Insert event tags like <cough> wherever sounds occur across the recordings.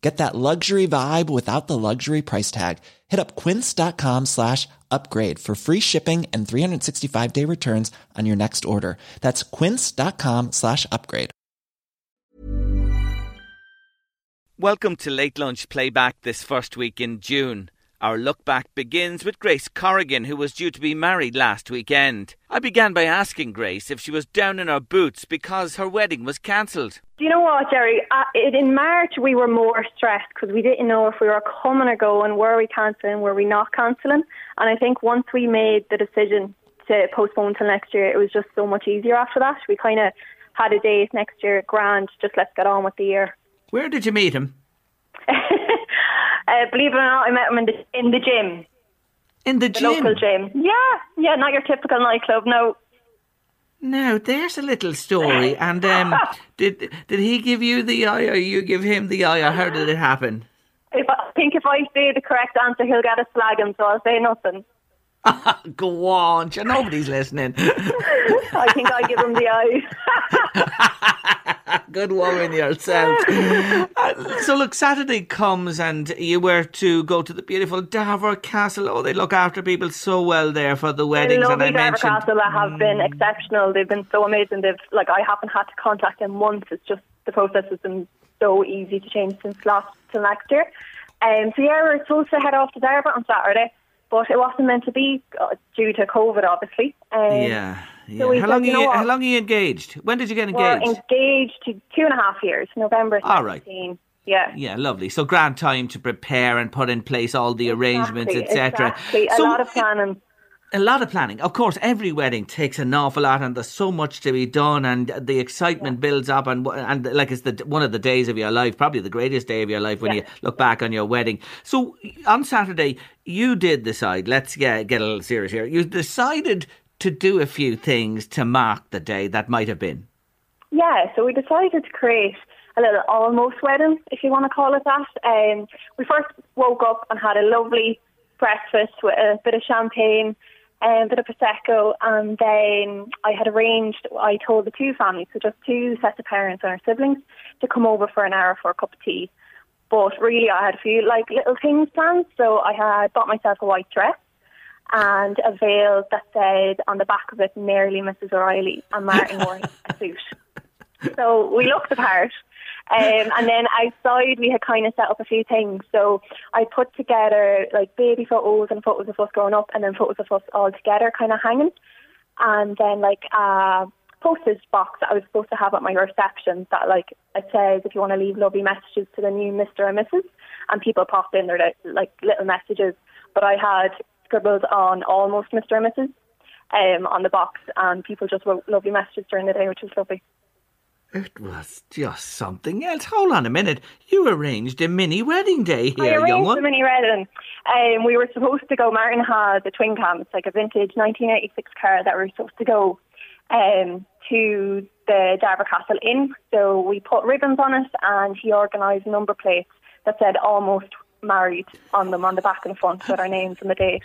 Get that luxury vibe without the luxury price tag. Hit up quince.com slash upgrade for free shipping and 365 day returns on your next order. That's quince.com slash upgrade. Welcome to Late Lunch Playback this first week in June. Our look back begins with Grace Corrigan, who was due to be married last weekend. I began by asking Grace if she was down in her boots because her wedding was cancelled. Do you know what, Jerry? Uh, in March, we were more stressed because we didn't know if we were coming or going. Were we cancelling? Were we not cancelling? And I think once we made the decision to postpone till next year, it was just so much easier after that. We kind of had a date next year, grand, just let's get on with the year. Where did you meet him? <laughs> uh, believe it or not, I met him in the, in the gym. In the, the gym? local gym. Yeah, yeah, not your typical nightclub, no. No, there's a little story. <laughs> And um, did did he give you the eye or you give him the eye or how did it happen? If I think if I say the correct answer, he'll get a slagging, so I'll say nothing. <laughs> Go on, nobody's listening. I think I give him the eye. <laughs> Good woman yourself. Uh, so look, Saturday comes and you were to go to the beautiful Darver Castle. Oh, they look after people so well there for the weddings. The and I lovely mentioned Castle have been exceptional. They've been so amazing. They've like I haven't had to contact them once. It's just the process has been so easy to change since last till next year. Um, so yeah, we're supposed to head off to Darver on Saturday, but it wasn't meant to be uh, due to COVID, obviously. Um, yeah. yeah. So how long are you know how long are you engaged? When did you get We're engaged? engaged to two and a half years, November All right. Yeah. yeah, lovely. So grand time to prepare and put in place all the arrangements, etc. Exactly. A So lot of planning. A lot of planning. Of course, every wedding takes an awful lot, and there's so much to be done, and the excitement builds up, and and like it's the one of the days of your life, probably the greatest day of your life when Yeah. you look back on your wedding. So on Saturday, you did decide. Let's get get a little serious here. You decided to do a few things to mark the day that might have been. Yeah, so we decided to create a little almost wedding, if you want to call it that. Um, we first woke up and had a lovely breakfast with a bit of champagne a bit of prosecco, and then I had arranged. I told the two families, so just two sets of parents and our siblings, to come over for an hour for a cup of tea. But really, I had a few like little things planned. So I had bought myself a white dress and a veil that said on the back of it, "Nearly Mrs. O'Reilly," and Martin wore a suit. <laughs> So we looked the part. Um, and then outside, we had kind of set up a few things. So I put together like baby photos and photos of us growing up, and then photos of us all together, kind of hanging. And then like a postage box that I was supposed to have at my reception that like it says if you want to leave lovely messages to the new Mr. and Mrs. And people popped in their like little messages, but I had scribbled on almost Mr. and Mrs. Um, on the box, and people just wrote lovely messages during the day, which was lovely. It was just something else. Hold on a minute. You arranged a mini wedding day I here, young arranged one. the mini wedding. Um, we were supposed to go. Martin had a twin cam. It's like a vintage 1986 car that we were supposed to go um, to the Darver Castle Inn. So we put ribbons on it, and he organised number plates that said "almost married" on them on the back and front with our <laughs> names and the date.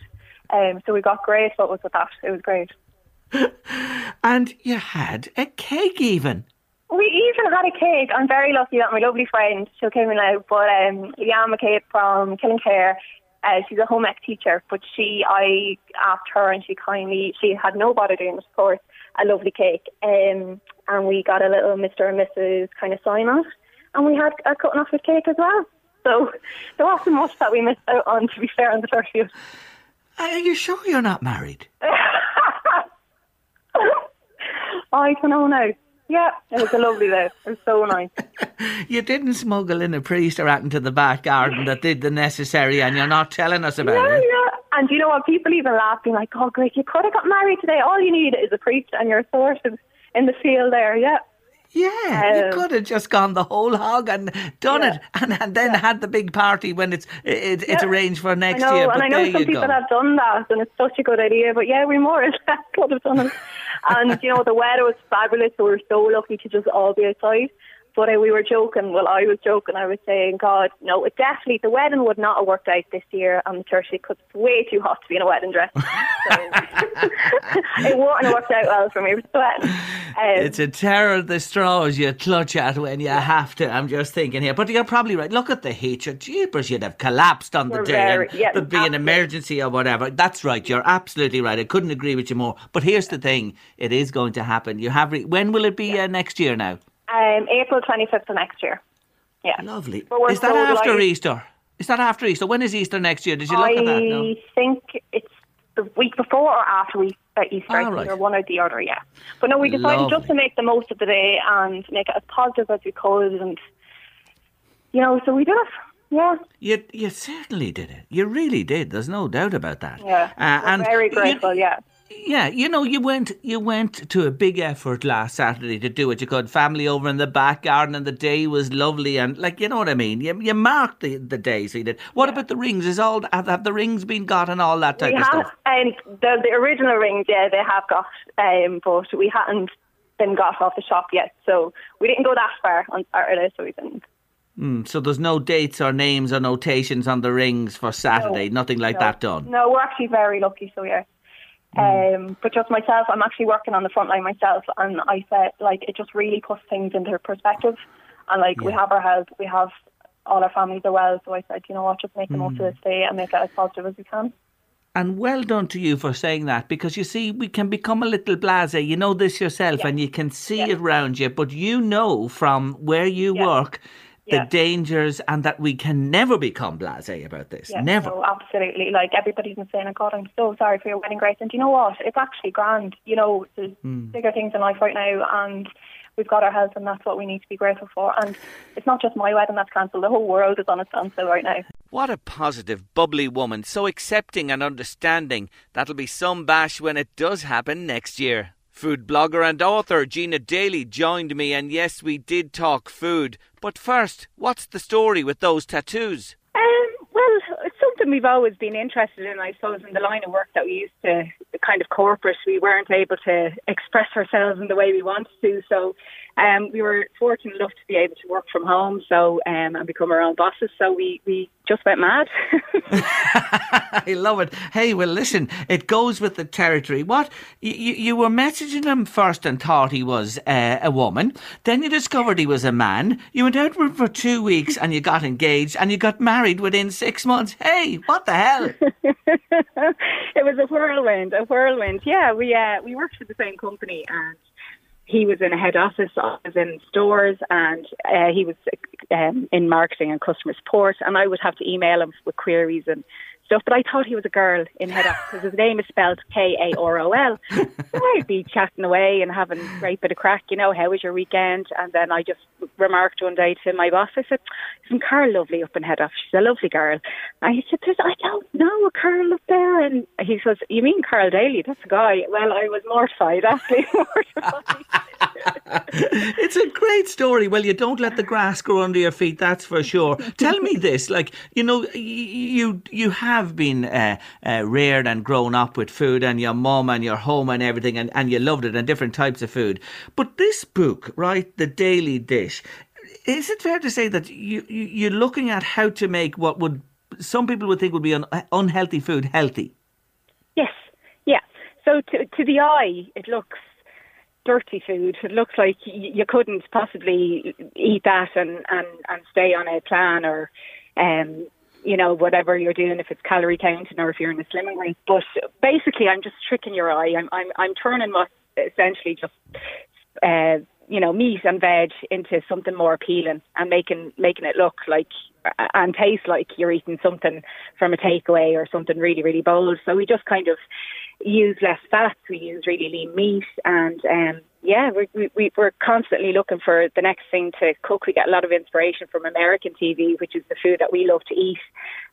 Um, so we got great photos with that. It was great. <laughs> And you had a cake even. We even had a cake. I'm very lucky that my lovely friend, she came in out, but um, Leanne McCabe from Killinkere, uh, she's a home ec teacher, but she, I asked her and she kindly, she had no bother doing of course, a lovely cake. Um, and we got a little Mr. and Mrs. kind of sign off. And we had a cutting off with cake as well. So there wasn't much that we missed out on, to be fair, on the first 30th. Are you sure you're not married? <laughs> I don't know now. Yeah, it was a lovely day. It was so nice. <laughs> you didn't smuggle in a priest or out into the back garden that did the necessary, and you're not telling us about yeah, it. Yeah, and you know what? People even laugh, being like, "Oh, great, you could have got married today. All you need is a priest, and you're sorted in the field there." Yeah. Yeah, um, you could have just gone the whole hog and done yeah. it, and, and then yeah. had the big party when it's it, it's yeah. arranged for next I know, year. and I know some people go. have done that, and it's such a good idea. But yeah, we more or less <laughs> could have done it. And you know, the weather was fabulous, so we were so lucky to just all be outside. But uh, we were joking. Well, I was joking. I was saying, God, no, it definitely the wedding would not have worked out this year on the church because it's way too hot to be in a wedding dress. So, <laughs> it wouldn't have worked out well for me. Um, it's a terror the straws you clutch at when you have to. I'm just thinking here, but you're probably right. Look at the heat. Your jeepers, you'd have collapsed on the day. Very, yeah, there'd be an emergency or whatever. That's right. You're absolutely right. I couldn't agree with you more. But here's the thing: it is going to happen. You have. Re- when will it be yeah. uh, next year now? Um, April 25th of next year. Yeah. Lovely. Is that after Easter? Is that after Easter? When is Easter next year? Did you look I at that? No? I think it's the week before or after we, uh, Easter, oh, right. or one or the other, yeah. But no, we decided Lovely. just to make the most of the day and make it as positive as we could, and you know, so we did it. Yeah. You you certainly did it. You really did. There's no doubt about that. Yeah. Uh, and very grateful. You, yeah. Yeah, you know, you went you went to a big effort last Saturday to do what you could. Family over in the back garden, and the day was lovely, and like you know what I mean. You you marked the, the day, so you did. What yeah. about the rings? Is all have, have, the rings been got and all that type we of have, stuff? Um, the the original rings, yeah, they have got, um, but we hadn't been got off the shop yet, so we didn't go that far on Saturday, so we didn't. Mm, so there's no dates or names or notations on the rings for Saturday, no, nothing like no. that done. No, we're actually very lucky. So yeah. Mm. Um, but just myself, I'm actually working on the front line myself, and I said like it just really puts things into perspective. And like yeah. we have our health, we have all our families are well. So I said, you know what, just make the mm. most of mm. this day and make it as positive as we can. And well done to you for saying that because you see, we can become a little blase. You know this yourself yeah. and you can see yeah. it around you, but you know from where you work the dangers and that we can never become blasé about this. Yeah, never. No, absolutely. Like everybody's been saying, oh God, I'm so sorry for your wedding, Grace. And do you know what? It's actually grand. You know, there's mm. bigger things in life right now and we've got our health and that's what we need to be grateful for. And it's not just my wedding that's cancelled, the whole world is on a standstill right now. What a positive, bubbly woman, so accepting and understanding. That'll be some bash when it does happen next year. Food blogger and author Gina Daly joined me, and yes, we did talk food. But first, what's the story with those tattoos? Um, well, it's something we've always been interested in, I suppose, in the line of work that we used to, the kind of corporate, we weren't able to express ourselves in the way we wanted to. So um, we were fortunate enough to be able to work from home, so um, and become our own bosses. So we, we just went mad. <laughs> I love it. Hey, well, listen, it goes with the territory. What you you were messaging him first and thought he was uh, a woman. Then you discovered he was a man. You went out with him for two weeks and you got engaged and you got married within six months. Hey, what the hell? <laughs> it was a whirlwind, a whirlwind. Yeah, we uh, we worked for the same company and he was in a head office, I was in stores, and uh, he was um, in marketing and customer support. And I would have to email him with queries and stuff. But I thought he was a girl in head office because his name is spelled K A R O L. So I'd be chatting away and having a great bit of crack. You know, how was your weekend? And then I just remarked one day to my boss, I said, "Isn't Karol lovely up in head office? She's a lovely girl." And he said, "I don't know a Karol up there." And he says, "You mean Karol Daly? That's a guy." Well, I was mortified, actually <laughs> mortified. <laughs> it's a great story. Well, you don't let the grass grow under your feet, that's for sure. Tell me this, like you know, you you have been uh, uh, reared and grown up with food, and your mom and your home and everything, and, and you loved it and different types of food. But this book, right, the Daly Dish, is it fair to say that you, you you're looking at how to make what would some people would think would be un- unhealthy food healthy? Yes, yeah. So to to the eye, it looks dirty food. It looks like you couldn't possibly eat that and, and, and stay on a plan or, um, you know, whatever you're doing, if it's calorie counting or if you're in a slimming race. But basically, I'm just tricking your eye. I'm, I'm, I'm turning what essentially just, uh, you know, meat and veg into something more appealing and making making it look like and taste like you're eating something from a takeaway or something really really bold. So we just kind of use less fats. We use really lean meat, and um, yeah, we, we, we're constantly looking for the next thing to cook. We get a lot of inspiration from American TV, which is the food that we love to eat.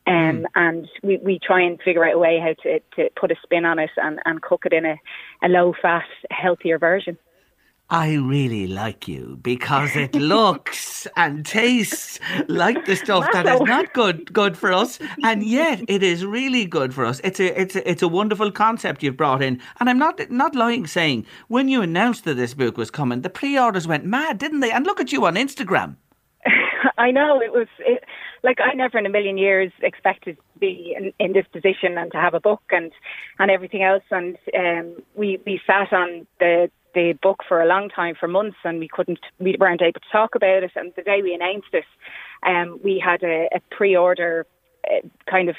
Um, mm. And we, we try and figure out a way how to, to put a spin on it and, and cook it in a, a low fat, healthier version. I really like you because it looks and tastes like the stuff that is not good good for us, and <laughs> yet it is really good for us. It's a it's a, it's a wonderful concept you've brought in, and I'm not not lying saying when you announced that this book was coming, the pre-orders went mad, didn't they? And look at you on Instagram. <laughs> I know it was it, like I never in a million years expected to be in, in this position and to have a book and and everything else. And um, we we sat on the the book for a long time, for months, and we couldn't, we weren't able to talk about it. And the day we announced it, um, we had a, a pre-order. Uh, kind of,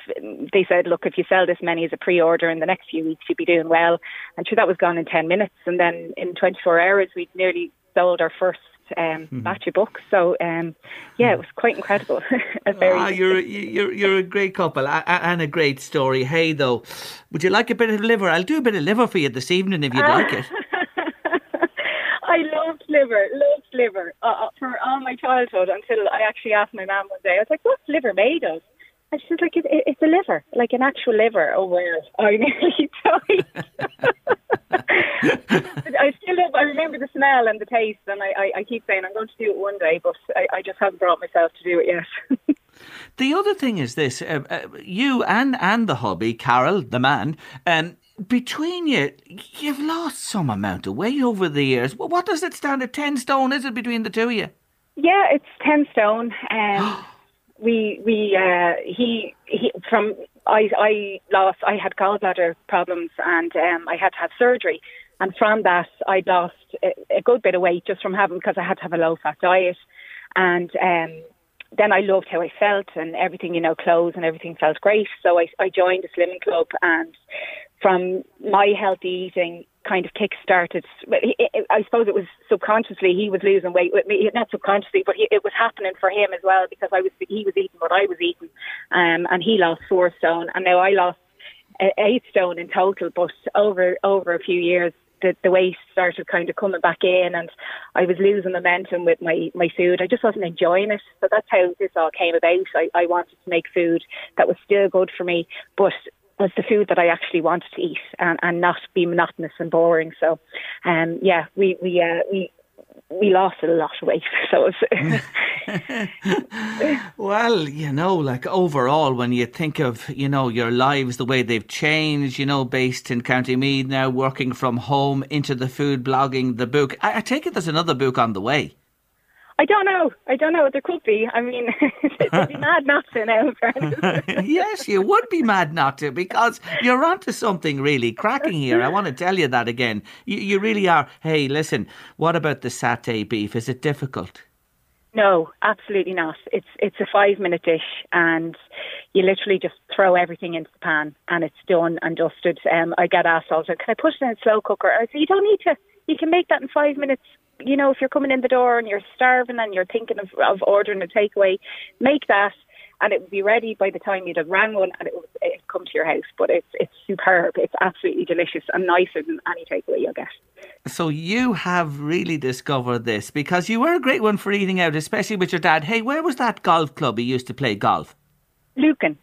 they said, look, if you sell this many as a pre-order in the next few weeks, you'd be doing well. And sure, that was gone in ten minutes, and then in 24 hours, we'd nearly sold our first um, mm-hmm. batch of books. So um, yeah, it was quite incredible. <laughs> ah, you're you're you're a great couple and a great story. Hey, though, would you like a bit of liver? I'll do a bit of liver for you this evening if you'd like it. <laughs> I loved liver, loved liver uh, uh, for all my childhood until I actually asked my mum one day. I was like, "What's liver made of?" And she's like, it, it, "It's a liver, like an actual liver." Oh, where I <laughs> nearly died. <laughs> I still love. I remember the smell and the taste, and I, I, I keep saying I'm going to do it one day, but I, I just haven't brought myself to do it yet. <laughs> the other thing is this: uh, uh, you and and the hobby, Karol, the man, um, between you, you've lost some amount of weight over the years. What does it stand at? 10 stone, is it, between the two of you? Yeah, it's 10 stone. Um, <gasps> we, we, uh, he, he, from, I, I lost, I had gallbladder problems and um, I had to have surgery. And from that, I lost a, a good bit of weight just from having, because I had to have a low fat diet. And um, then I loved how I felt and everything, you know, clothes and everything felt great. So I, I joined a slimming club and from my healthy eating kind of kick-started. I suppose it was subconsciously he was losing weight with me, not subconsciously, but it was happening for him as well because I was he was eating what I was eating, um, and he lost four stone, and now I lost eight stone in total. But over over a few years, the, the weight started kind of coming back in, and I was losing momentum with my my food. I just wasn't enjoying it, so that's how this all came about. I, I wanted to make food that was still good for me, but was the food that I actually wanted to eat and, and not be monotonous and boring. So, um, yeah, we we uh, we we lost a lot of weight. <laughs> So <laughs> well, you know, like overall, when you think of you know your lives, the way they've changed, you know, based in County Meath now, working from home into the food blogging, the book. I, I take it there's another book on the way. I don't know. I don't know. What there could be. I mean, <laughs> it'd be mad not to now. <laughs> <laughs> yes, you would be mad not to because you're onto something really cracking here. I want to tell you that again. You, you really are. Hey, listen. What about the satay beef? Is it difficult? No, absolutely not. It's it's a five minute dish, and you literally just throw everything into the pan, and it's done and dusted. Um, I get asked time, "Can I put it in a slow cooker?" I say, "You don't need to. You can make that in five minutes you know, if you're coming in the door and you're starving and you're thinking of, of ordering a takeaway, make that and it would be ready by the time you'd have rang one and it would it'd come to your house. But it's it's superb. It's absolutely delicious and nicer than any takeaway you'll get. So you have really discovered this because you were a great one for eating out, especially with your dad. Hey, where was that golf club he used to play golf? Lucan.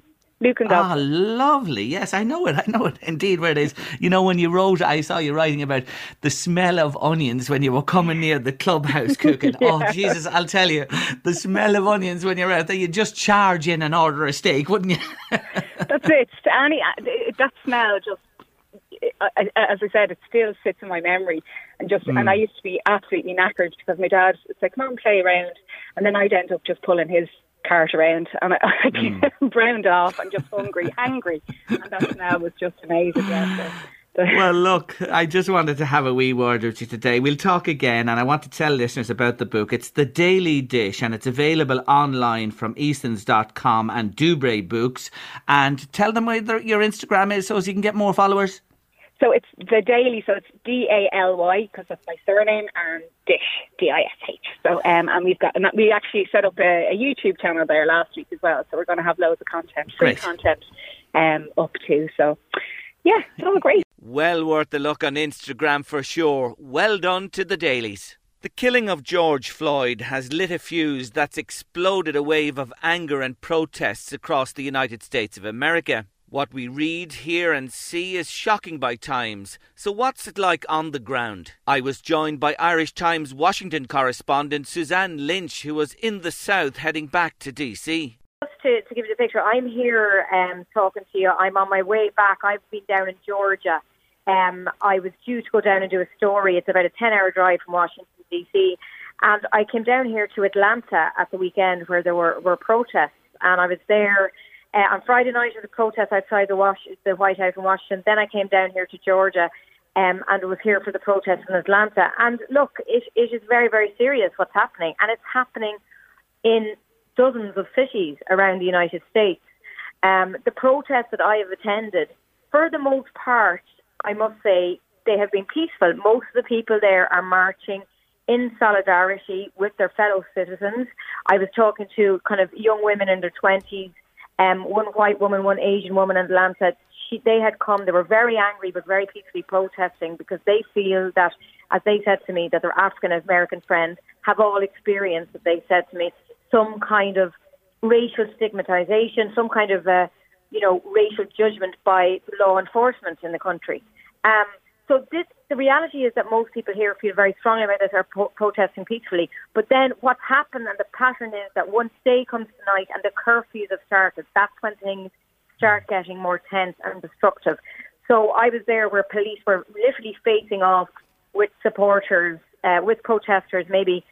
Ah, lovely. Yes, I know it. I know it <laughs> indeed where it is. You know, when you wrote, I saw you writing about the smell of onions when you were coming near the clubhouse <laughs> cooking. yeah. Oh, Jesus, I'll tell you, the smell of onions when you're out there, you'd just charge in and order a steak, wouldn't you? <laughs> That's it. Any, that smell just as I said, it still sits in my memory, and just mm. and I used to be absolutely knackered because my dad would say, "Come on, play around," and then I'd end up just pulling his cart around and I, <laughs> I mm. <laughs> browned off and just hungry, angry. And that smell was just amazing. Yeah, so, well, look, I just wanted to have a wee word with you today. We'll talk again, and I want to tell listeners about the book. It's The Daly Dish, and it's available online from easons.com and Dubray Books. And tell them where your Instagram is so as you can get more followers. So it's the Daly, so it's D A L Y because that's my surname, and Dish D I S H. So um, and we've got and we actually set up a, a, YouTube channel there last week as well. So we're going to have loads of content, free content, um, up too. So Yeah, it's all great. Well worth the look on Instagram for sure. Well done to the Dalys. The killing of George Floyd has lit a fuse that's exploded a wave of anger and protests across the United States of America. What we read, hear, and see is shocking by times. So, what's it like on the ground? I was joined by Irish Times Washington correspondent Suzanne Lynch, who was in the South heading back to DC. Just to, to give you the picture, I'm here um, talking to you. I'm on my way back. I've been down in Georgia. Um, I was due to go down and do a story. It's about a 10 hour drive from Washington DC. And I came down here to Atlanta at the weekend where there were, were protests. And I was there uh, on Friday night at a protest outside the, the White House in Washington. Then I came down here to Georgia um, and was here for the protest in Atlanta. And look, it, it is very, very serious what's happening. And it's happening in dozens of cities around the United States. Um, the protests that I have attended, for the most part, I must say, they have been peaceful. Most of the people there are marching in solidarity with their fellow citizens. I was talking to kind of young women in their 20s, um, one white woman, one Asian woman and in Atlanta. She, they had come, they were very angry but very peacefully protesting because they feel that, as they said to me, that their African American friends have all experienced, that they said to me, some kind of racial stigmatization, some kind of, uh, you know, racial judgment by law enforcement in the country. Um, so this, the reality is that most people here feel very strongly about this, are pro- protesting peacefully. But then what's happened and the pattern is that once day comes tonight and the curfews have started, that's when things start getting more tense and destructive. So I was there where police were literally facing off with supporters, uh, with protesters, maybe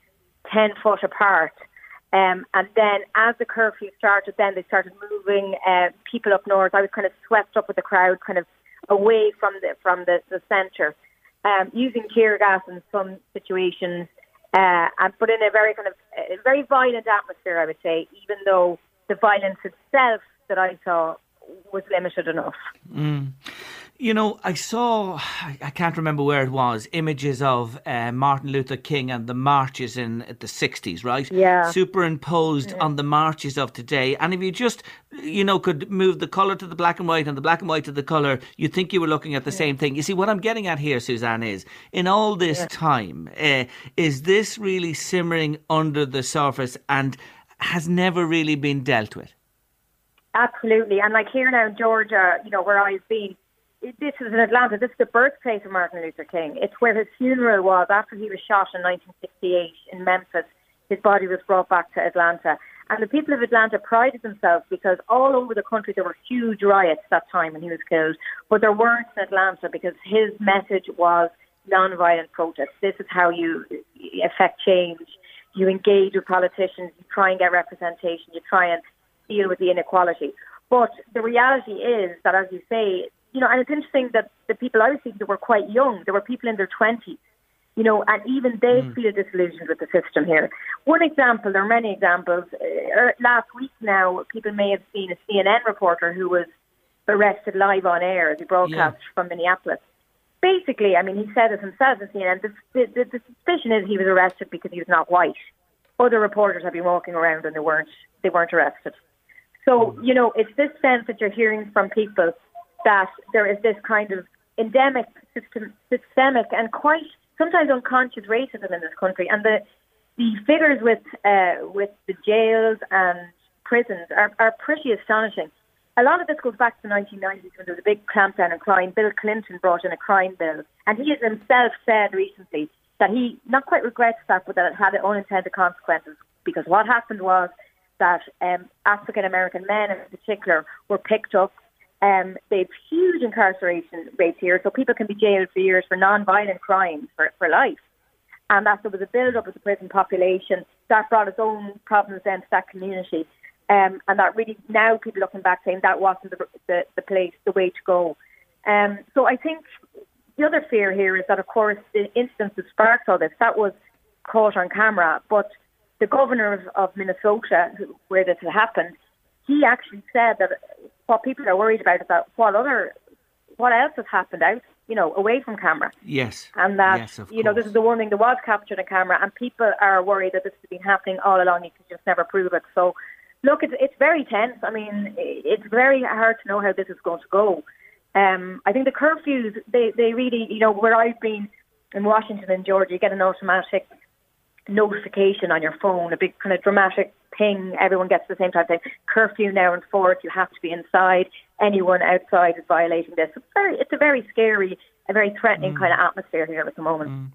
10 foot apart. Um, and then as the curfew started, then they started moving uh, people up north. I was kind of swept up with the crowd, kind of away from the from the, the centre, um, using tear gas in some situations, uh, and but in a very kind of a very violent atmosphere, I would say, even though the violence itself that I saw was limited enough. Mm. You know, I saw, <sighs> I can't remember where it was, images of uh, Martin Luther King and the marches in the 60s, right? Yeah. Superimposed yeah. on the marches of today. And if you just, you know, could move the colour to the black and white and the black and white to the colour, you'd think you were looking at the yeah. same thing. You see, what I'm getting at here, Suzanne, is in all this yeah. time, uh, is this really simmering under the surface and has never really been dealt with? Absolutely. And like here now in Georgia, you know, where I've been, this is in Atlanta. This is the birthplace of Martin Luther King. It's where his funeral was after he was shot in 1968 in Memphis. His body was brought back to Atlanta. And the people of Atlanta prided themselves because all over the country there were huge riots that time when he was killed, but there weren't in Atlanta because his message was non-violent protest. This is how you affect change. You engage with politicians, you try and get representation, you try and deal with the inequality. But the reality is that, as you say, you know, and it's interesting that the people I was speaking to were quite young. There were people in their 20s, you know, and even they mm. feel disillusioned with the system here. One example, there are many examples. Uh, last week now, people may have seen a CNN reporter who was arrested live on air as he broadcast yeah. from Minneapolis. Basically, I mean, he said it himself in CNN. The, the, the suspicion is he was arrested because he was not white. Other reporters have been walking around and they weren't. They weren't arrested. So you know, it's this sense that you're hearing from people that there is this kind of endemic, system, systemic, and quite sometimes unconscious racism in this country. And the the figures with uh, with the jails and prisons are, are pretty astonishing. A lot of this goes back to the 1990s when there was a big clampdown on crime. Bill Clinton brought in a crime bill, and he has himself said recently that he not quite regrets that, but that it had unintended consequences. Because what happened was that um, African American men in particular were picked up um, they have huge incarceration rates here, so people can be jailed for years for non-violent crimes for, for life. And that there was a build-up of the prison population that brought its own problems then to that community. Um, and that really now people looking back saying that wasn't the, the, the place, the way to go. Um, so I think the other fear here is that, of course, the instance that sparked all this, that was caught on camera. But the governor of, of Minnesota, where this had happened, he actually said that what people are worried about is that what other, what else has happened out, you know, away from camera. Yes. And that, yes, you know, this is the one thing that was captured on camera, and people are worried that this has been happening all along. You can just never prove it. So, look, it's it's very tense. I mean, it's very hard to know how this is going to go. Um, I think the curfews, they, they really, you know, where I've been in Washington and Georgia, you get an automatic notification on your phone, a big kind of dramatic ping. Everyone gets the same type of thing. Curfew now enforced. You have to be inside. Anyone outside is violating this. It's, very, it's a very scary, a very threatening mm. kind of atmosphere here at the moment. Mm.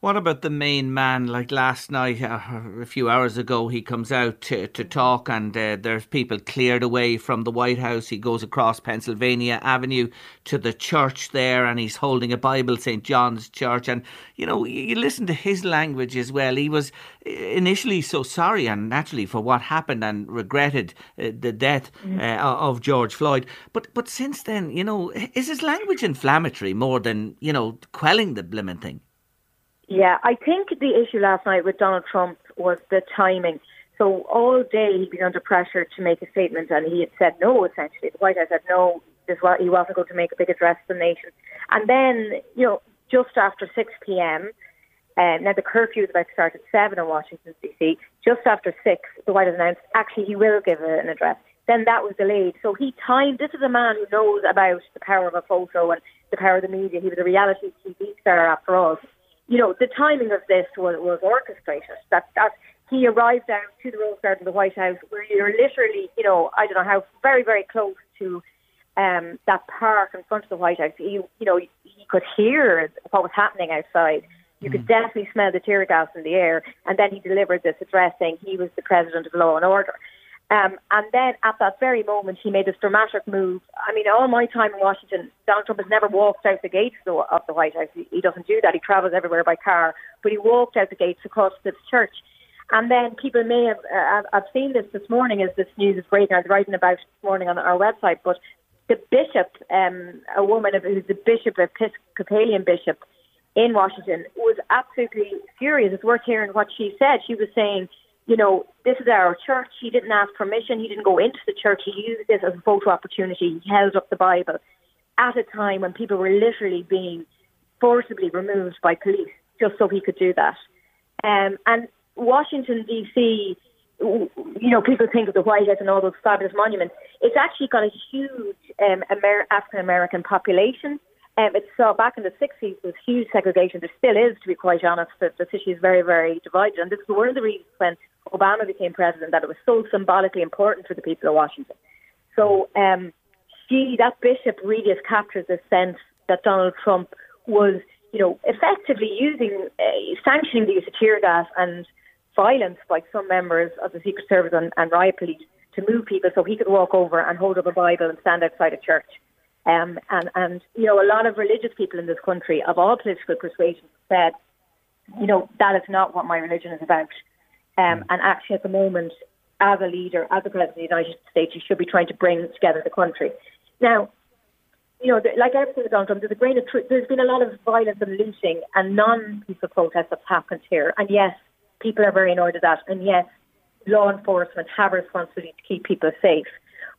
What about the main man? Like last night, uh, a few hours ago, he comes out to, to talk, and uh, there's people cleared away from the White House. He goes across Pennsylvania Avenue to the church there, and he's holding a Bible, St. John's Church. And, you know, you listen to his language as well. He was initially so sorry, and naturally, for what happened and regretted uh, the death mm. uh, of George Floyd. But, but since then, you know, is his language inflammatory more than, you know, quelling the blimmin' thing? Yeah, I think the issue last night with Donald Trump was the timing. So all day he'd been under pressure to make a statement, and he had said no. Essentially, the White House said no. This he wasn't going to make a big address to the nation. And then, you know, just after 6 p.m., um, now the curfew is about to start at seven in Washington D.C. Just after six, the White House announced actually he will give an address. Then that was delayed. So he timed. This is a man who knows about the power of a photo and the power of the media. He was a reality TV star after all you know, the timing of this was, was orchestrated. That that he arrived out to the Rose Garden, the White House, where you're literally, you know, I don't know how very very close to um, that park in front of the White House. He, you know, he could hear what was happening outside. You could mm. definitely smell the tear gas in the air. And then he delivered this address saying he was the president of law and order. Um, and then at that very moment, he made this dramatic move. I mean, all my time in Washington, Donald Trump has never walked out the gates of the White House. He, doesn't do that. He travels everywhere by car, but he walked out the gates across the church. And then people may have, uh, I've seen this this morning as this news is breaking. I was writing about this morning on our website, but the bishop, um, a woman who's the bishop, Episcopalian bishop in Washington, was absolutely furious. It's worth hearing what she said. She was saying, you know, this is our church. He didn't ask permission. He didn't go into the church. He used this as a photo opportunity. He held up the Bible at a time when people were literally being forcibly removed by police just so he could do that. Um, and Washington, D.C., you know, people think of the White House and all those fabulous monuments. It's actually got a huge um, Amer- African American population. Um, it saw back in the 60s there was huge segregation. There still is, to be quite honest. The, the city is very, very divided. And this is one of the reasons when Obama became president that it was so symbolically important for the people of Washington. So um, she, that bishop really has captured the sense that Donald Trump was, you know, effectively using, uh, sanctioning the use of tear gas and violence by some members of the Secret Service and, and riot police to move people so he could walk over and hold up a Bible and stand outside a church. Um, and, and, you know, a lot of religious people in this country of all political persuasions said, you know, that is not what my religion is about. Um, and actually, at the moment, as a leader, as the President of the United States, you should be trying to bring together the country. Now, you know, like everything with Donald Trump, there's a grain of truth. There's been a lot of violence and looting and non-peaceful protests that's happened here. And yes, people are very annoyed at that. And yes, law enforcement have a responsibility to keep people safe.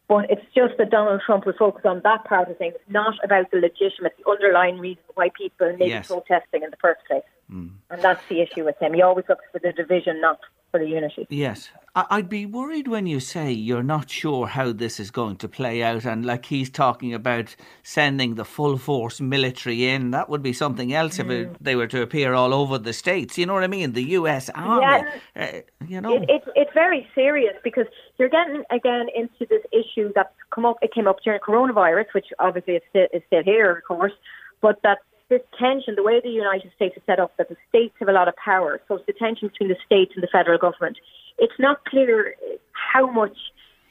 But it's just that Donald Trump was focused on that part of things, not about the legitimate, the underlying reason why people may yes. be protesting in the first place. Mm. And that's the issue with him. He always looks for the division, not for the unity. Yes. I'd be worried when you say you're not sure how this is going to play out, and like he's talking about sending the full force military in. That would be something else mm. if it, mm. they were to appear all over the states. You know what I mean? The U.S. Army. Yeah, uh, you know, it, it's it's very serious because you're getting again into this issue that's come up. It came up during coronavirus, which obviously is still, is still here, of course, but that this tension, the way the United States is set up, that the states have a lot of power. So it's the tension between the states and the federal government. It's not clear how much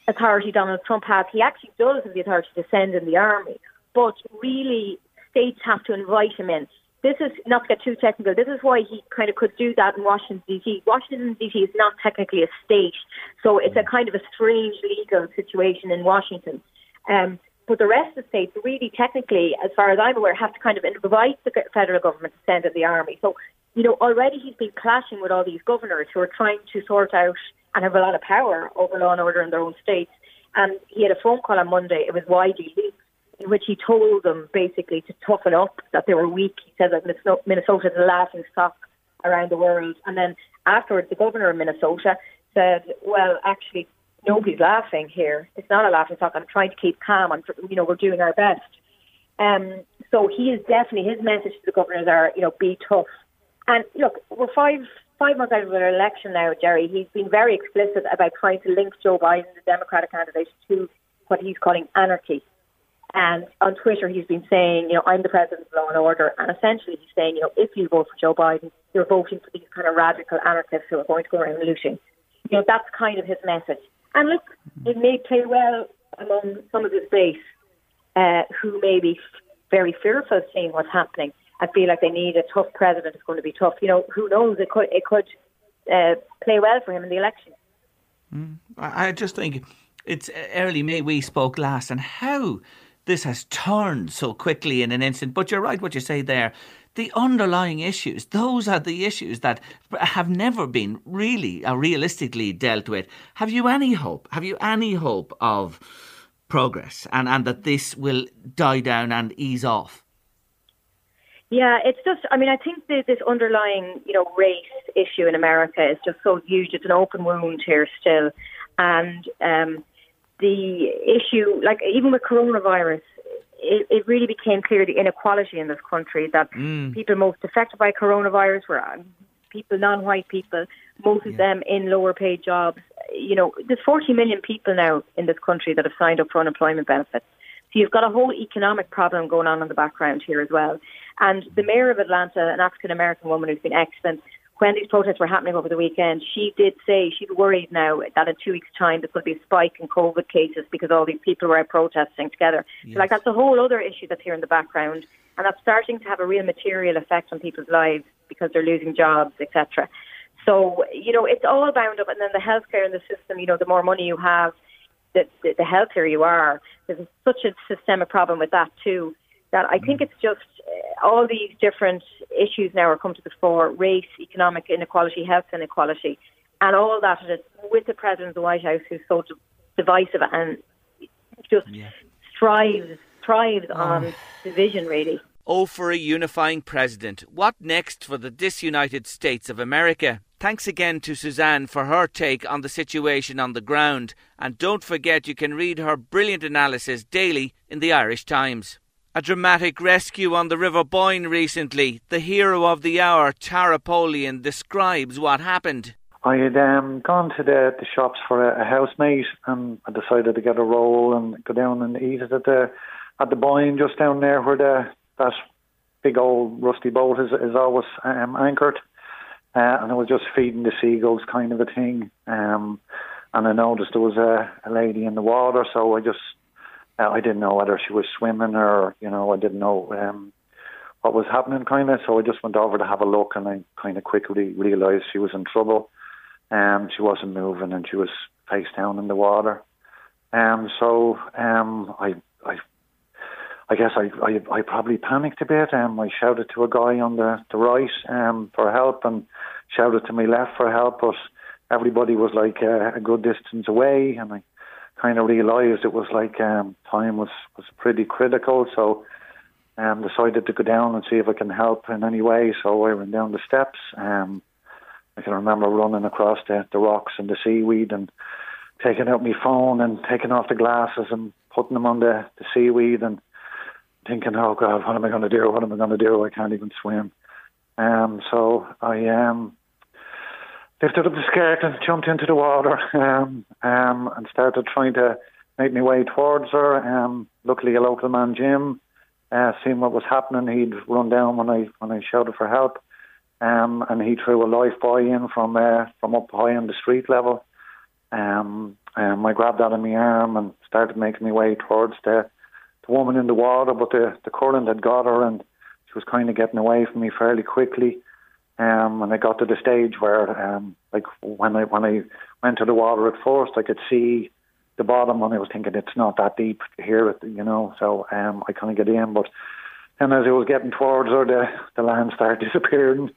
authority Donald Trump has. He actually does have the authority to send in the army, but really states have to invite him in. This is not to get too technical. This is why he kind of could do that in Washington D.C. Washington D.C. is not technically a state, so it's a kind of a strange legal situation in Washington. Um, but the rest of the states, really technically, as far as I'm aware, have to kind of invite the federal government to send in the army. So, you know, already he's been clashing with all these governors who are trying to sort out and have a lot of power over law and order in their own states. And he had a phone call on Monday. It was widely leaked in which he told them basically to toughen up, that they were weak. He said that Minnesota is a laughing stock around the world. And then afterwards, the governor of Minnesota said, well, actually, nobody's laughing here. It's not a laughing stock. I'm trying to keep calm. I'm, you know, we're doing our best. Um, so he is definitely his message to the governors are, you know, be tough. And look, we're five five months out of an election now, Jerry. He's been very explicit about trying to link Joe Biden, the Democratic candidate, to what he's calling anarchy. And on Twitter, he's been saying, you know, I'm the president of law and order. And essentially, he's saying, you know, if you vote for Joe Biden, you're voting for these kind of radical anarchists who are going to go around looting. You know, that's kind of his message. And look, it may play well among some of his base uh, who may be very fearful of seeing what's happening and feel like they need a tough president who's going to be tough. You know, who knows? It could it could uh, play well for him in the election. Mm. I just think it's early May we spoke last, and how this has turned so quickly in an instant. But you're right, what you say there. The underlying issues, those are the issues that have never been really uh, realistically dealt with. Have you any hope? Have you any hope of progress and, and that this will die down and ease off? Yeah, it's just, I mean, I think that this underlying, you know, race issue in America is just so huge. It's an open wound here still. And um, the issue, like even with coronavirus, it, it really became clear the inequality in this country that mm. people most affected by coronavirus were people, non-white people, most of them in lower paid jobs. You know, there's 40 million people now in this country that have signed up for unemployment benefits. So you've got a whole economic problem going on in the background here as well. And the mayor of Atlanta, an African American woman who's been excellent, when these protests were happening over the weekend, she did say she's worried now that in two weeks' time there could be a spike in COVID cases because all these people were out protesting together. Yes. So, like that's a whole other issue that's here in the background, and that's starting to have a real material effect on people's lives because they're losing jobs, etc. So you know it's all bound up, and then the healthcare in the system. You know, the more money you have, the, the, the healthier you are. There's such a systemic problem with that too that I think mm. it's just uh, all these different issues now are come to the fore: race, economic inequality, health inequality, and all that with the president of the White House who's so divisive and just yeah. strives thrives oh. on division, really. Oh, for a unifying president. What next for the disunited states of America? Thanks again to Suzanne for her take on the situation on the ground. And don't forget you can read her brilliant analysis daily in the Irish Times. A dramatic rescue on the River Boyne recently. The hero of the hour, Tara Polian, describes what happened. I had um, gone to the, the shops for a, a housemate and I decided to get a roll and go down and eat it at the at the Boyne just down there where the that big old rusty boat is is always um, anchored. Uh, and I was just feeding the seagulls kind of a thing. Um, and I noticed there was a, a lady in the water, so I just uh, I didn't know whether she was swimming or, you know, I didn't know um, what was happening, kind of. So I just went over to have a look, and I kind of quickly realised she was in trouble. Um, she wasn't moving, and she was face down in the water. Um, so um, I, I, I guess I, I, I probably panicked a bit. Um, I shouted to a guy on the the right um, for help, and shouted to my left for help, but everybody was like uh, a good distance away, and I kind of realised it was like um, time was was pretty critical. So um, decided to go down and see if I can help in any way. So I went down the steps. Um, I can remember running across the, the rocks and the seaweed and taking out my phone and taking off the glasses and putting them on the, the seaweed and thinking, oh God, what am I going to do? What am I going to do? I can't even swim. Um, so I um, lifted up the skirt and jumped into the water um, um, and started trying to make my way towards her. Um, luckily, a local man, Jim, uh, seeing what was happening, he'd run down when I when I shouted for help, um, and he threw a life buoy in from uh, from up high on the street level. Um, um, I grabbed that in my arm and started making my way towards the, the woman in the water, but the the current had got her and she was kind of getting away from me fairly quickly. Um, and I got to the stage where, um, like when I when I went to the water at first, I could see the bottom, and I was thinking it's not that deep here, you know. So um, I kind of get in, but then as I was getting towards her, the the land started <laughs> disappearing,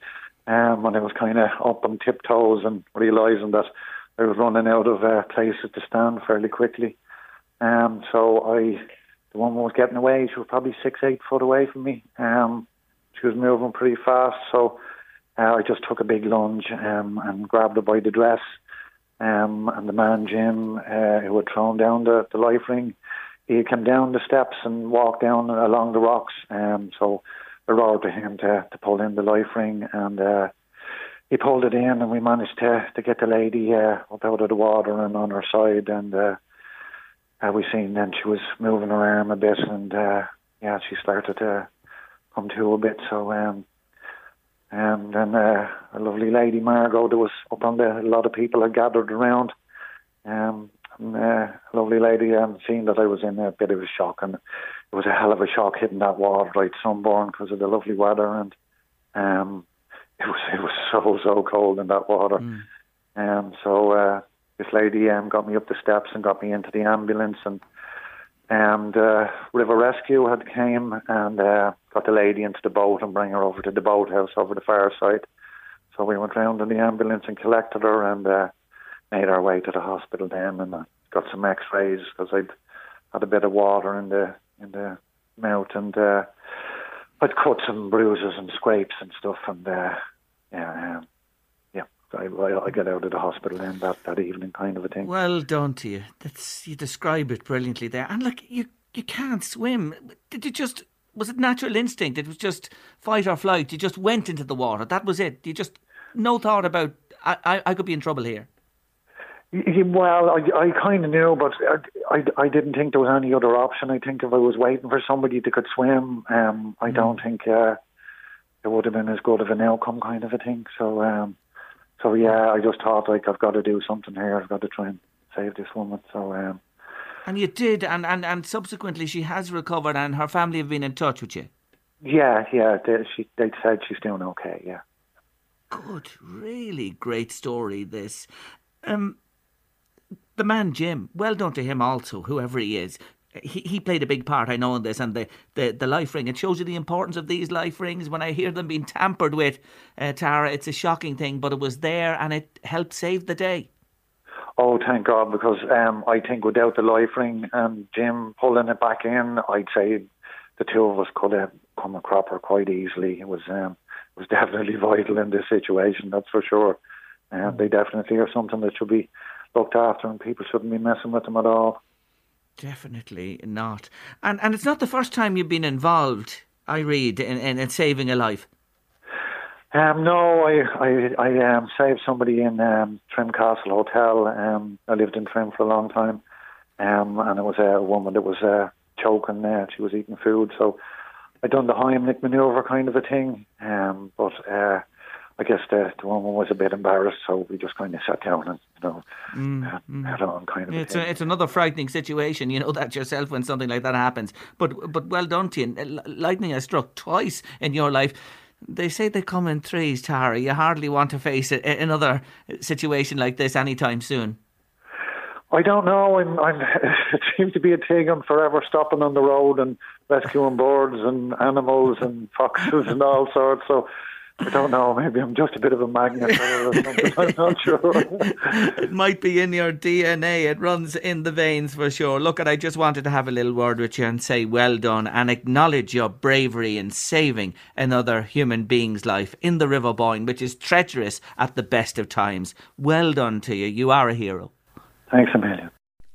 um, and I was kind of up on tiptoes and realizing that I was running out of uh, places to stand fairly quickly. Um, so I, the woman was getting away. She was probably six, eight foot away from me. Um, she was moving pretty fast, so uh, I just took a big lunge um, and grabbed her by the dress. Um, and the man, Jim, uh, who had thrown down the, the life ring, he came down the steps and walked down along the rocks. Um, so I roared to him to, to pull in the life ring, and uh, he pulled it in, and we managed to to get the lady uh, up out of the water and on her side, and uh, uh, we seen then she was moving her arm a bit, and uh, yeah, she started to come to a bit. So um, and then uh, a lovely lady Margot, there was up on the a lot of people had gathered around. Um, and, uh, a lovely lady um, seeing that I was in a bit of a shock, and it was a hell of a shock hitting that water, like sunburn because of the lovely weather, and um, it was it was so so cold in that water. Mm. Um, so uh, this lady um, got me up the steps and got me into the ambulance, and and uh, River Rescue had came and uh, got the lady into the boat and bring her over to the boathouse over the far side. So we went round in the ambulance and collected her and uh, made our way to the hospital then and uh, got some X-rays because I'd had a bit of water in the in the mouth and uh, I'd cut some bruises and scrapes and stuff and uh, yeah, um, yeah. I, I, I got out of the hospital then that, that evening, kind of a thing. Well done to you. That's you describe it brilliantly there. And look, you you can't swim. Did you just was it natural instinct? It was just fight or flight. You just went into the water. That was it. You just no thought about I, I, I could be in trouble here. Well, I, I kind of knew, but I, I, I didn't think there was any other option. I think if I was waiting for somebody that could swim, um, I mm. don't think uh, it would have been as good of an outcome, kind of a thing. So, um, so yeah, I just thought like I've got to do something here. I've got to try and save this woman. So, um, and you did, and, and, and subsequently she has recovered, and her family have been in touch with you. Yeah, yeah, they, she they said she's doing okay. Yeah. Good, really great story. This, um, the man Jim. Well done to him also, whoever he is. He, he played a big part, I know, in this, and the, the, the life ring. It shows you the importance of these life rings. When I hear them being tampered with, uh, Tara, it's a shocking thing, but it was there and it helped save the day. Oh, thank God, because um, I think without the life ring and Jim pulling it back in, I'd say the two of us could have come a cropper quite easily. It was um, it was <laughs> definitely vital in this situation, that's for sure. And they definitely are something that should be looked after, and people shouldn't be messing with them at all. Definitely not. And and it's not the first time you've been involved. I read in, in, in saving a life. Um, no, I I, I um, saved somebody in um, Trim Castle Hotel. Um, I lived in Trim for a long time, um, and it was a woman that was uh, choking there. She was eating food, so I done the Heimlich maneuver kind of a thing. Um, but uh, I guess the, the woman was a bit embarrassed, so we just kind of sat down and you know mm, mm. had on kind of. It's a, it's another frightening situation. You know <laughs> that yourself when something like that happens. But but well done to you. Lightning has struck twice in your life they say they come in threes, Tara. You hardly want to face another situation like this anytime soon. I don't know. I'm, I'm, <laughs> it seems to be a thing. I'm forever stopping on the road and rescuing birds and animals and foxes and all sorts. So I don't know. Maybe I'm just a bit of a magnet or something. I'm not <laughs> sure. it might be in your DNA. It runs in the veins for sure. Look, at I just wanted to have a little word with you and say well done and acknowledge your bravery in saving another human being's life in the River Boyne, which is treacherous at the best of times. Well done to you. You are a hero. Thanks a million.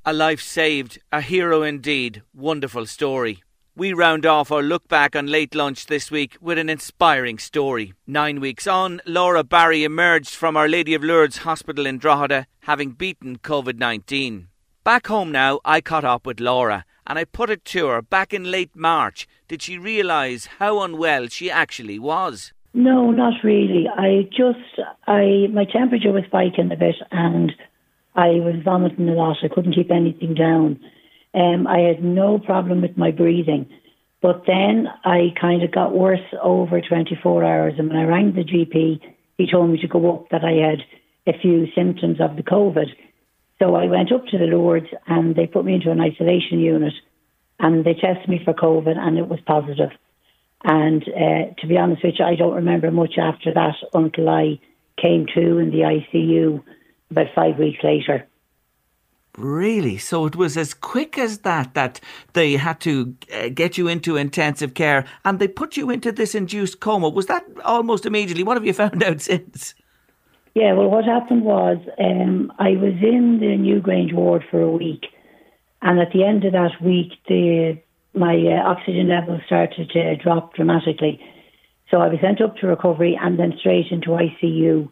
A life saved, a hero indeed. Wonderful story. We round off our look back on late lunch this week with an inspiring story. Nine weeks on, Laura Barry emerged from Our Lady of Lourdes Hospital in Drogheda having beaten COVID 19. Back home now, I caught up with Laura and I put it to her back in late March. Did she realise how unwell she actually was? No, not really. I just, I my temperature was spiking a bit and I was vomiting a lot. I couldn't keep anything down. Um, I had no problem with my breathing. But then I kind of got worse over 24 hours. And when I rang the GP, he told me to go up that I had a few symptoms of the COVID. So I went up to the Lourdes and they put me into an isolation unit and they tested me for COVID and it was positive. And uh, to be honest with you, I don't remember much after that until I came to in the ICU about five weeks later. Really? So it was as quick as that that they had to uh, get you into intensive care and they put you into this induced coma. Was that almost immediately? What have you <laughs> found out since? Yeah, well, what happened was um, I was in the Newgrange ward for a week And at the end of that week, the my uh, oxygen level started to drop dramatically. So I was sent up to recovery and then straight into ICU.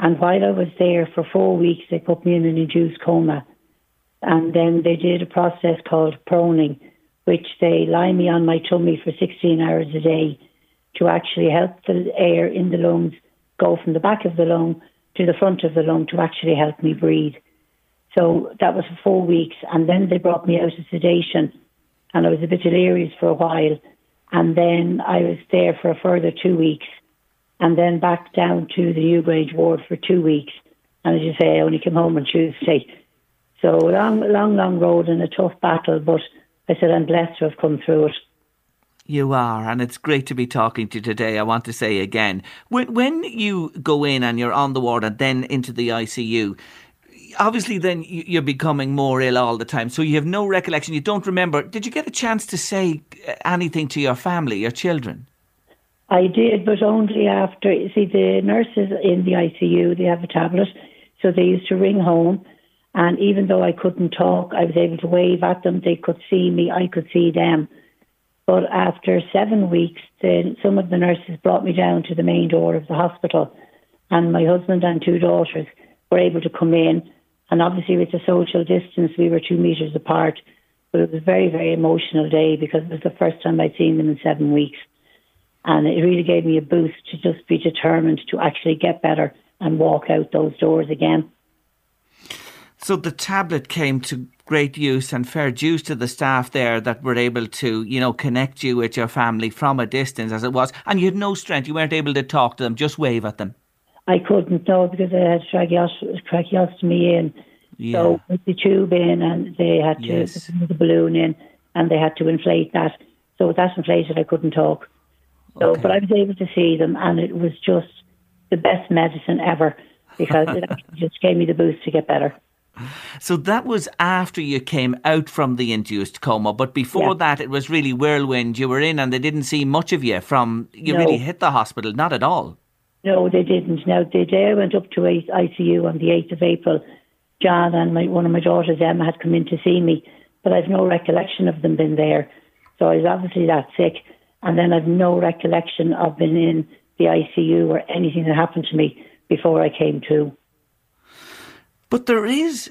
And while I was there for four weeks, they put me in an induced coma. And then they did a process called proning, which they lie me on my tummy for 16 hours a day to actually help the air in the lungs go from the back of the lung to the front of the lung to actually help me breathe. So that was for four weeks. And then they brought me out of sedation and I was a bit delirious for a while. And then I was there for a further two weeks and then back down to the Newgrange ward for two weeks. And as you say, I only came home on Tuesday. So long, long, long road and a tough battle, but I said I'm blessed to have come through it. You are, and it's great to be talking to you today. I want to say again, when, when you go in and you're on the ward and then into the ICU, obviously then you're becoming more ill all the time. So you have no recollection. You don't remember. Did you get a chance to say uh, anything to your family, your children? I did, but only after. See, the nurses in the ICU, they have a tablet. So they used to ring home. And even though I couldn't talk, I was able to wave at them. They could see me, I could see them. But after seven weeks, some of the nurses brought me down to the main door of the hospital. And my husband and two daughters were able to come in and obviously, with the social distance, we were two metres apart. But it was a very, very emotional day because it was the first time I'd seen them in seven weeks. And it really gave me a boost to just be determined to actually get better and walk out those doors again. So the tablet came to great use and fair dues to the staff there that were able to, you know, connect you with your family from a distance as it was. And you had no strength. You weren't able to talk to them, just wave at them. I couldn't know because I had tracheostomy, tracheostomy in. Yeah. So with the tube in and they had to yes. put the balloon in and they had to inflate that. So with that inflated I couldn't talk. So okay. but I was able to see them and it was just the best medicine ever because it <laughs> just gave me the boost to get better. So that was after you came out from the induced coma, but before yeah. that, it was really whirlwind. You were in, and they didn't see much of you from you no. really hit the hospital, not at all. No, they didn't. Now, the day I went up to ICU on the 8th of April, John and my, one of my daughters, Emma, had come in to see me, but I've no recollection of them being there. So I was obviously that sick. And then I've no recollection of being in the ICU or anything that happened to me before I came to. But there is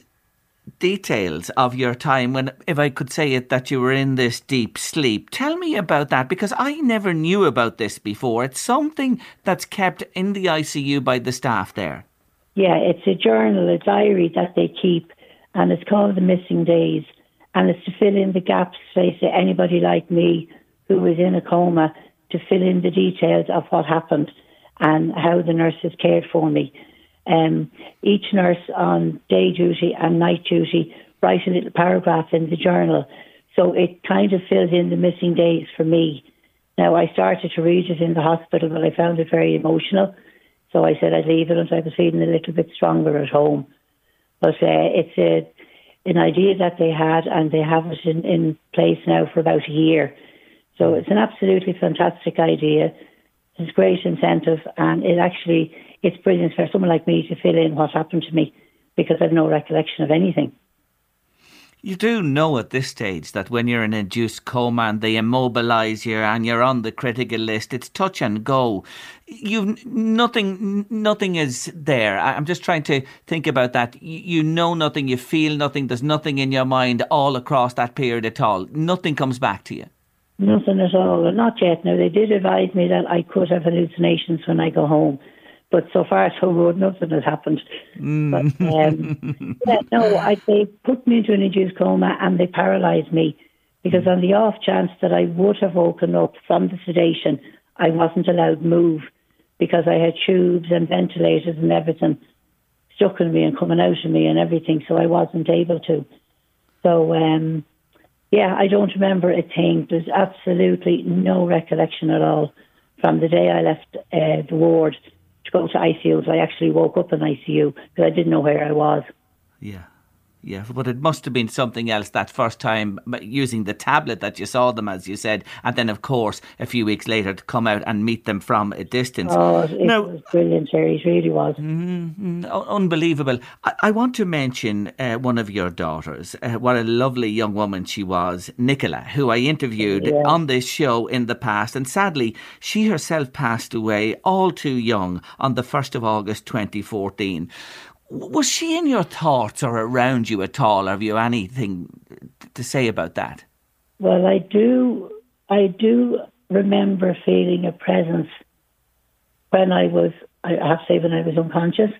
details of your time when, if I could say it, that you were in this deep sleep. Tell me about that because I never knew about this before. It's something that's kept in the ICU by the staff there. Yeah, it's a journal, a diary that they keep, and it's called The Missing Days. And it's to fill in the gaps, say, to anybody like me who was in a coma, to fill in the details of what happened and how the nurses cared for me um, each nurse on day duty and night duty write a little paragraph in the journal. So it kind of fills in the missing days for me. Now, I started to read it in the hospital, but I found it very emotional. So I said I'd leave it until I was feeling a little bit stronger at home. But uh, it's a, an idea that they had, and they have it in, in place now for about a year. So it's an absolutely fantastic idea. It's a great incentive, and it actually it's brilliant for someone like me to fill in what happened to me because I've no recollection of anything. You do know at this stage that when you're in induced coma and they immobilise you and you're on the critical list, it's touch and go. You've nothing, nothing is there. I'm just trying to think about that. You know nothing, you feel nothing. There's nothing in your mind all across that period at all. Nothing comes back to you. Nothing at all. Not yet. Now they did advise me that I could have hallucinations when I go home but so far <laughs> so good, nothing has happened. Mm. But um, <laughs> yeah, no, I, they put me into an induced coma and they paralysed me because on the off chance that I would have woken up from the sedation, I wasn't allowed to move because I had tubes and ventilators and everything stuck in me and coming out of me and everything, so I wasn't able to. So, um, yeah, I don't remember a thing. There's absolutely no recollection at all from the day I left uh, the ward go to. So I actually woke up in ICU because I didn't know where I was. Yeah. Yeah, but it must have been something else that first time using the tablet that you saw them, as you said, and then of course a few weeks later to come out and meet them from a distance. Oh, it now, was brilliant, Gerry. It really was. Mm-hmm, unbelievable. I, I, want to mention uh, one of your daughters. Uh, what a lovely young woman she was, Nicola, who I interviewed yeah. on this show in the past, and sadly she herself passed away all too young on the first of August, twenty fourteen. Was she in your thoughts or around you at all? Have you anything to say about that? Well, I do. I do remember feeling a presence when I was. I have to say when I was unconscious,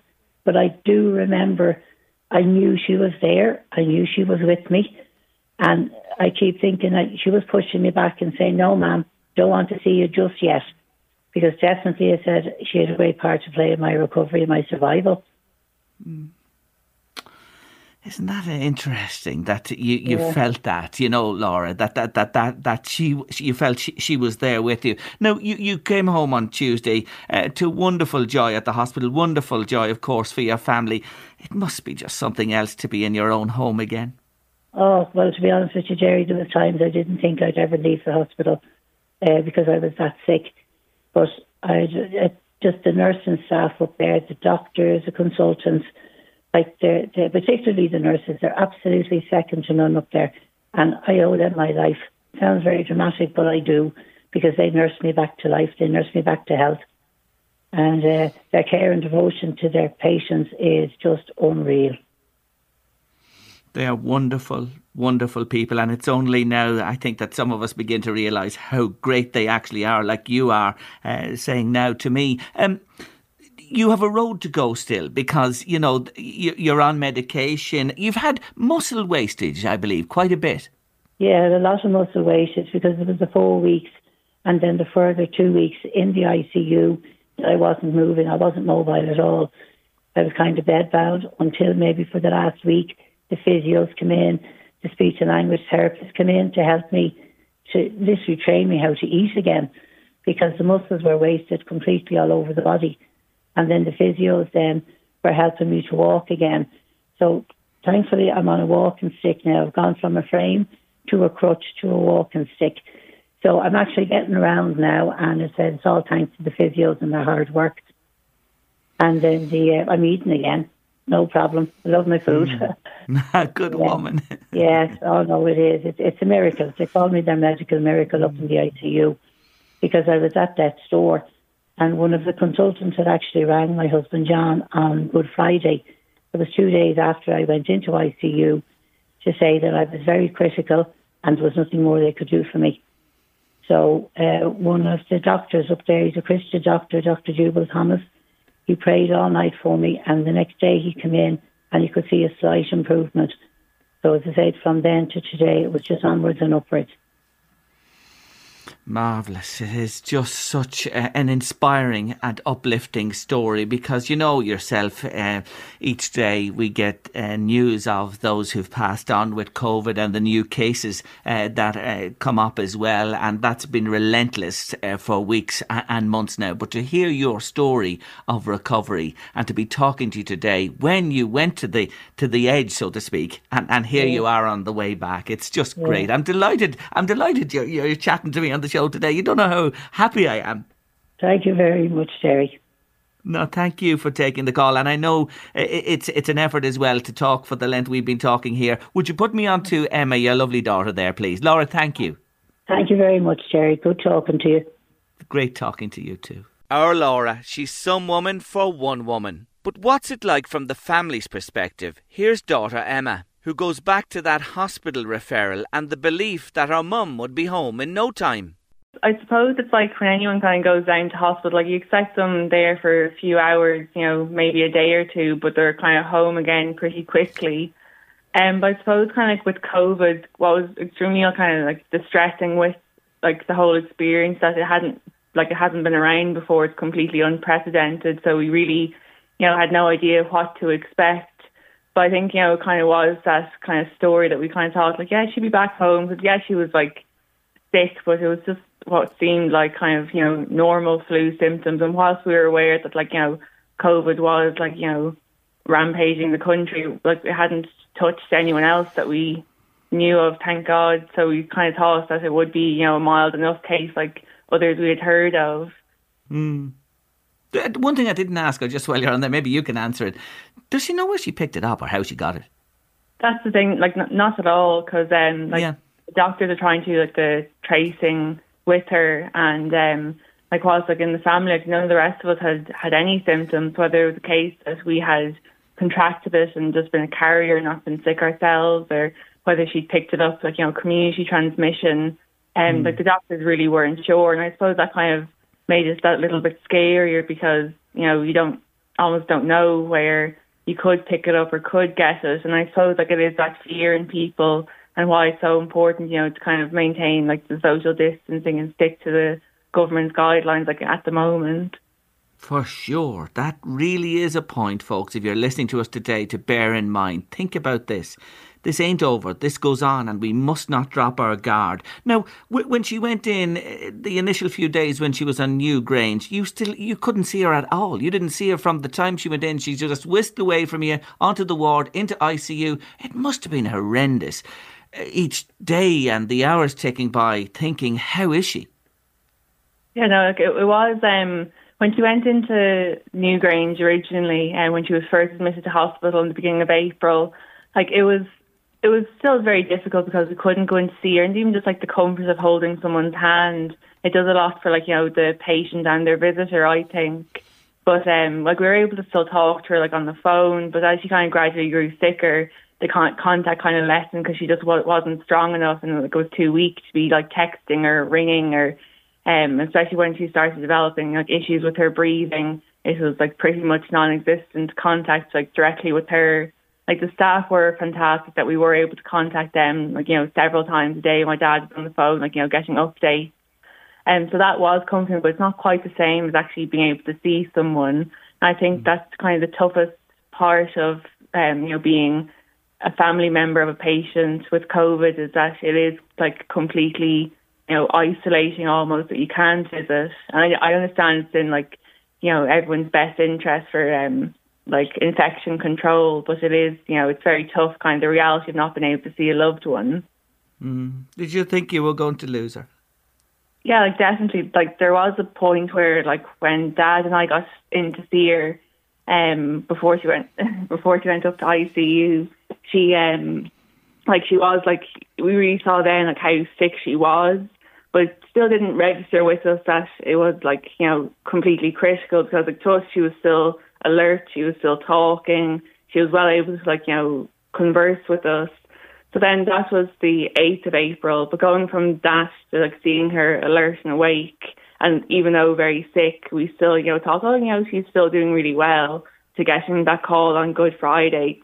but I do remember. I knew she was there. I knew she was with me, and I keep thinking that she was pushing me back and saying, "No, ma'am, don't want to see you just yet," because definitely I said she had a great part to play in my recovery and my survival. Mm. Isn't that interesting that you, you yeah. felt that, you know, Laura, that that that that, that she, you felt she, she was there with you. Now, you, you came home on Tuesday uh, to wonderful joy at the hospital, wonderful joy, of course, for your family. It must be just something else to be in your own home again. Oh, well, to be honest with you, Gerry, there were times I didn't think I'd ever leave the hospital uh, because I was that sick. But I, just the nursing staff up there, the doctors, the consultants, like they're, they're, particularly the nurses, they're absolutely second to none up there. And I owe them my life. Sounds very dramatic, but I do because they nursed me back to life. They nursed me back to health. And uh, their care and devotion to their patients is just unreal. They are wonderful, wonderful people, and it's only now I think that some of us begin to realise how great they actually are, like you are uh, saying now to me. Um, you have a road to go still because you know you're on medication. You've had muscle wastage, I believe, quite a bit. Yeah, a lot of muscle wastage because it was the four weeks and then the further two weeks in the ICU. I wasn't moving. I wasn't mobile at all. I was kind of bedbound until maybe for the last week the physios come in, the speech and language therapists come in to help me to literally train me how to eat again because the muscles were wasted completely all over the body. And then the physios then were helping me to walk again. So thankfully I'm on a walking stick now. I've gone from a frame to a crutch to a walking stick. So I'm actually getting around now and it's, it's all thanks to the physios and their hard work. And then the uh, I'm eating again no problem. I love my food. Mm. <laughs> <laughs> Good yeah. woman. <laughs> yes, oh no, it is. It's, it's a miracle. They call me their medical miracle up in the ICU because I was at that store and one of the consultants had actually rang my husband John on Good Friday. It was two days after I went into ICU to say that I was very critical and there was nothing more they could do for me. So uh, one of the doctors up there, he's a Christian doctor, Dr. Jubal Thomas, he prayed all night for me, and the next day he came in and he could see a slight improvement. So, as I said, from then to today, it was just onwards and upwards. Marvellous. It is just such a, an inspiring and uplifting story because you know yourself, uh, each day we get uh, news of those who've passed on with COVID and the new cases uh, that uh, come up as well. And that's been relentless uh, for weeks and months now. But to hear your story of recovery and to be talking to you today when you went to the, to the edge, so to speak, and, and here yeah. you are on the way back, it's just yeah. great. I'm delighted. I'm delighted you're, you're chatting to me on the show today. You don't know how happy I am. Thank you very much, Terry. No, thank you for taking the call, and I know uh, it's it's an effort as well to talk for the length we've been talking here. Would you put me on to Emma, your lovely daughter, there, please, Laura? Thank you. Thank you very much, Terry. Good talking to you. Great talking to you too. Our Laura, she's some woman for one woman. But what's it like from the family's perspective? Here's daughter Emma who goes back to that hospital referral and the belief that her mum would be home in no time. I suppose it's like when anyone kind of goes down to hospital, like you expect them there for a few hours, you know, maybe a day or two, but they're kind of home again pretty quickly. Um, but I suppose kind of like with COVID, what was extremely kind of like distressing with like the whole experience that it hadn't like it hasn't been around before. It's completely unprecedented. So we really, you know, had no idea what to expect. But I think, you know, it kind of was that kind of story that we kind of thought, like, yeah, she'd be back home. Because, yeah, she was, like, sick, but it was just what seemed like kind of, you know, normal flu symptoms. And whilst we were aware that, like, you know, COVID was, like, you know, rampaging the country. Like it hadn't touched anyone else that we knew of, thank God. So we kind of thought that it would be, you know, a mild enough case like others we had heard of. Mm. One thing I didn't ask her just while you're on there, maybe you can answer it. Does she know where she picked it up or how she got it? That's the thing, like not, not at all, because um, like yeah. doctors are trying to do like the tracing with her, and um, like whilst like in the family, like none of the rest of us had had any symptoms. Whether it was the case that we had contracted it and just been a carrier, and not been sick ourselves, or whether she picked it up like you know community transmission. And um, mm. like the doctors really weren't sure, and I suppose that kind of made it that little bit scarier because you know you don't almost don't know where you could pick it up or could get it. And I suppose like it is that fear in people and why it's so important, you know, to kind of maintain like the social distancing and stick to the government's guidelines like at the moment. For sure. That really is a point, folks, if you're listening to us today, to bear in mind. Think about this. This ain't over. This goes on, and we must not drop our guard. Now, w- when she went in, uh, the initial few days when she was on Newgrange, you still you couldn't see her at all. You didn't see her from the time she went in. She just whisked away from you onto the ward into ICU. It must have been horrendous. Each day and the hours ticking by, thinking, how is she? Yeah, no, it, it was. Um, when she went into Newgrange originally, and uh, when she was first admitted to hospital in the beginning of April, like it was it was still very difficult because we couldn't go and see her, and even just like the comfort of holding someone's hand, it does a lot for like you know the patient and their visitor, I think. But um, like we were able to still talk to her like on the phone, but as she kind of gradually grew sicker, the con- contact kind of lessened because she just wasn't strong enough, and like, it was too weak to be like texting or ringing or, um, especially when she started developing like issues with her breathing. It was like pretty much non-existent contact like directly with her like the staff were fantastic that we were able to contact them like you know several times a day my dad was on the phone like you know getting updates and so that was comforting but it's not quite the same as actually being able to see someone and i think mm. that's kind of the toughest part of um you know being a family member of a patient with covid is that it is like completely you know isolating almost that you can't visit and i, I understand it's in like you know everyone's best interest for um like infection control, but it is, you know, it's very tough kind of the reality of not being able to see a loved one. Mm. Did you think you were going to lose her? Yeah, like definitely. Like there was a point where, like, when Dad and I got in to see her, um, before she went <laughs> before she went up to ICU, she um, like she was like we really saw then like how sick she was, but still didn't register with us that it was like you know completely critical because like to us she was still alert. She was still talking. She was well able to like you know converse with us. So then that was the eighth of April. But going from that to like seeing her alert and awake, and even though very sick, we still you know thought, oh, you know, she's still doing really well. To getting that call on Good Friday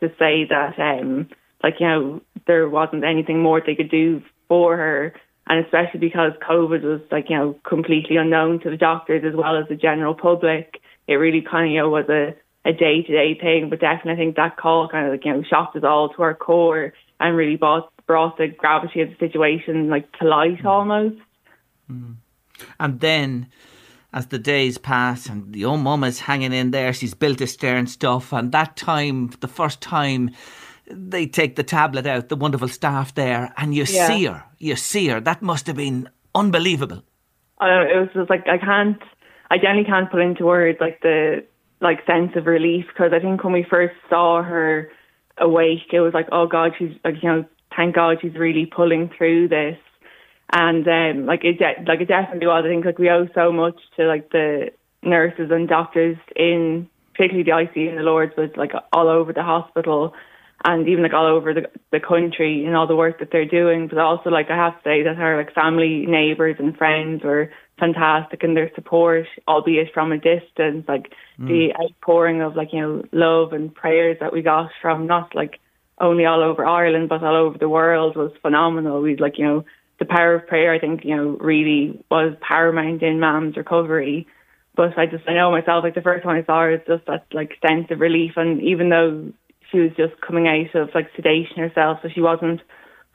to say that um like you know there wasn't anything more they could do for her and especially because COVID was like, you know, completely unknown to the doctors as well as the general public it really kind of you know was a a day to day thing. But definitely, I think that call kind of like you know shocked us all to our core and really brought brought the gravity of the situation like to light mm. almost. Mm. And then. As the days pass and the old mama's hanging in there, she's built a stair and stuff. And that time, the first time, they take the tablet out, the wonderful staff there, and you yeah. see her. You see her. That must have been unbelievable. I know, it was just like I can't I generally can't put into words like the like sense of relief because I think when we first saw her awake, it was like, oh God, she's like you know, thank God she's really pulling through this, and um, like it de- like it definitely was. I think like we owe so much to like the nurses and doctors in particularly the ICU and the Lourdes, but like all over the hospital and even like all over the the country and all the work that they're doing. But also like I have to say that our like family, neighbours and friends were fantastic in their support, albeit from a distance. Like mm. the outpouring of like, you know, love and prayers that we got from not like only all over Ireland but all over the world was phenomenal. We like, you know, the power of prayer I think, you know, really was paramount in Mam's recovery. But I just I know myself, like the first time I saw her it's just that like sense of relief and even though she was just coming out of like sedation herself, so she wasn't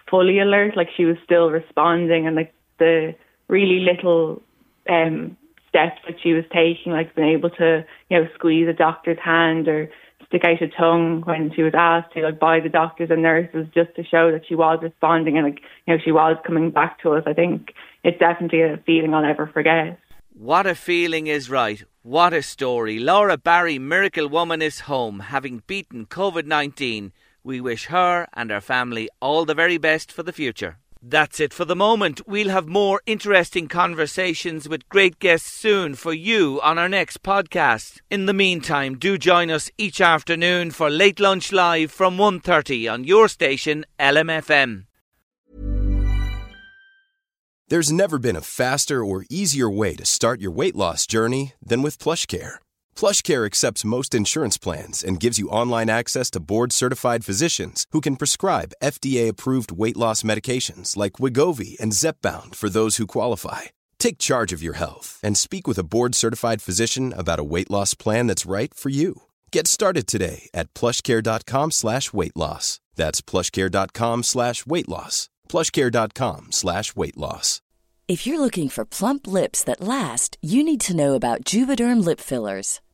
fully alert, like she was still responding and like the really little um steps that she was taking, like being able to, you know, squeeze a doctor's hand or stick out a tongue when she was asked to, like, by the doctors and nurses just to show that she was responding and, like, you know, she was coming back to us. I think it's definitely a feeling I'll never forget. What a feeling is right. What a story. Laura Barry, Miracle Woman, is home, having beaten COVID 19. We wish her and her family all the very best for the future. That's it for the moment. We'll have more interesting conversations with great guests soon for you on our next podcast. In the meantime, do join us each afternoon for Late Lunch Live from 1.30 on your station LMFM. There's never been a faster or easier way to start your weight loss journey than with PlushCare. PlushCare accepts most insurance plans and gives you online access to board-certified physicians who can prescribe FDA-approved weight loss medications like Wegovy and Zepbound for those who qualify. Take charge of your health and speak with a board-certified physician about a weight loss plan that's right for you. Get started today at plushcare.com slash weight loss. That's plushcare.com slash weight loss. plushcare.com slash weight loss. If you're looking for plump lips that last, you need to know about Juvederm lip fillers.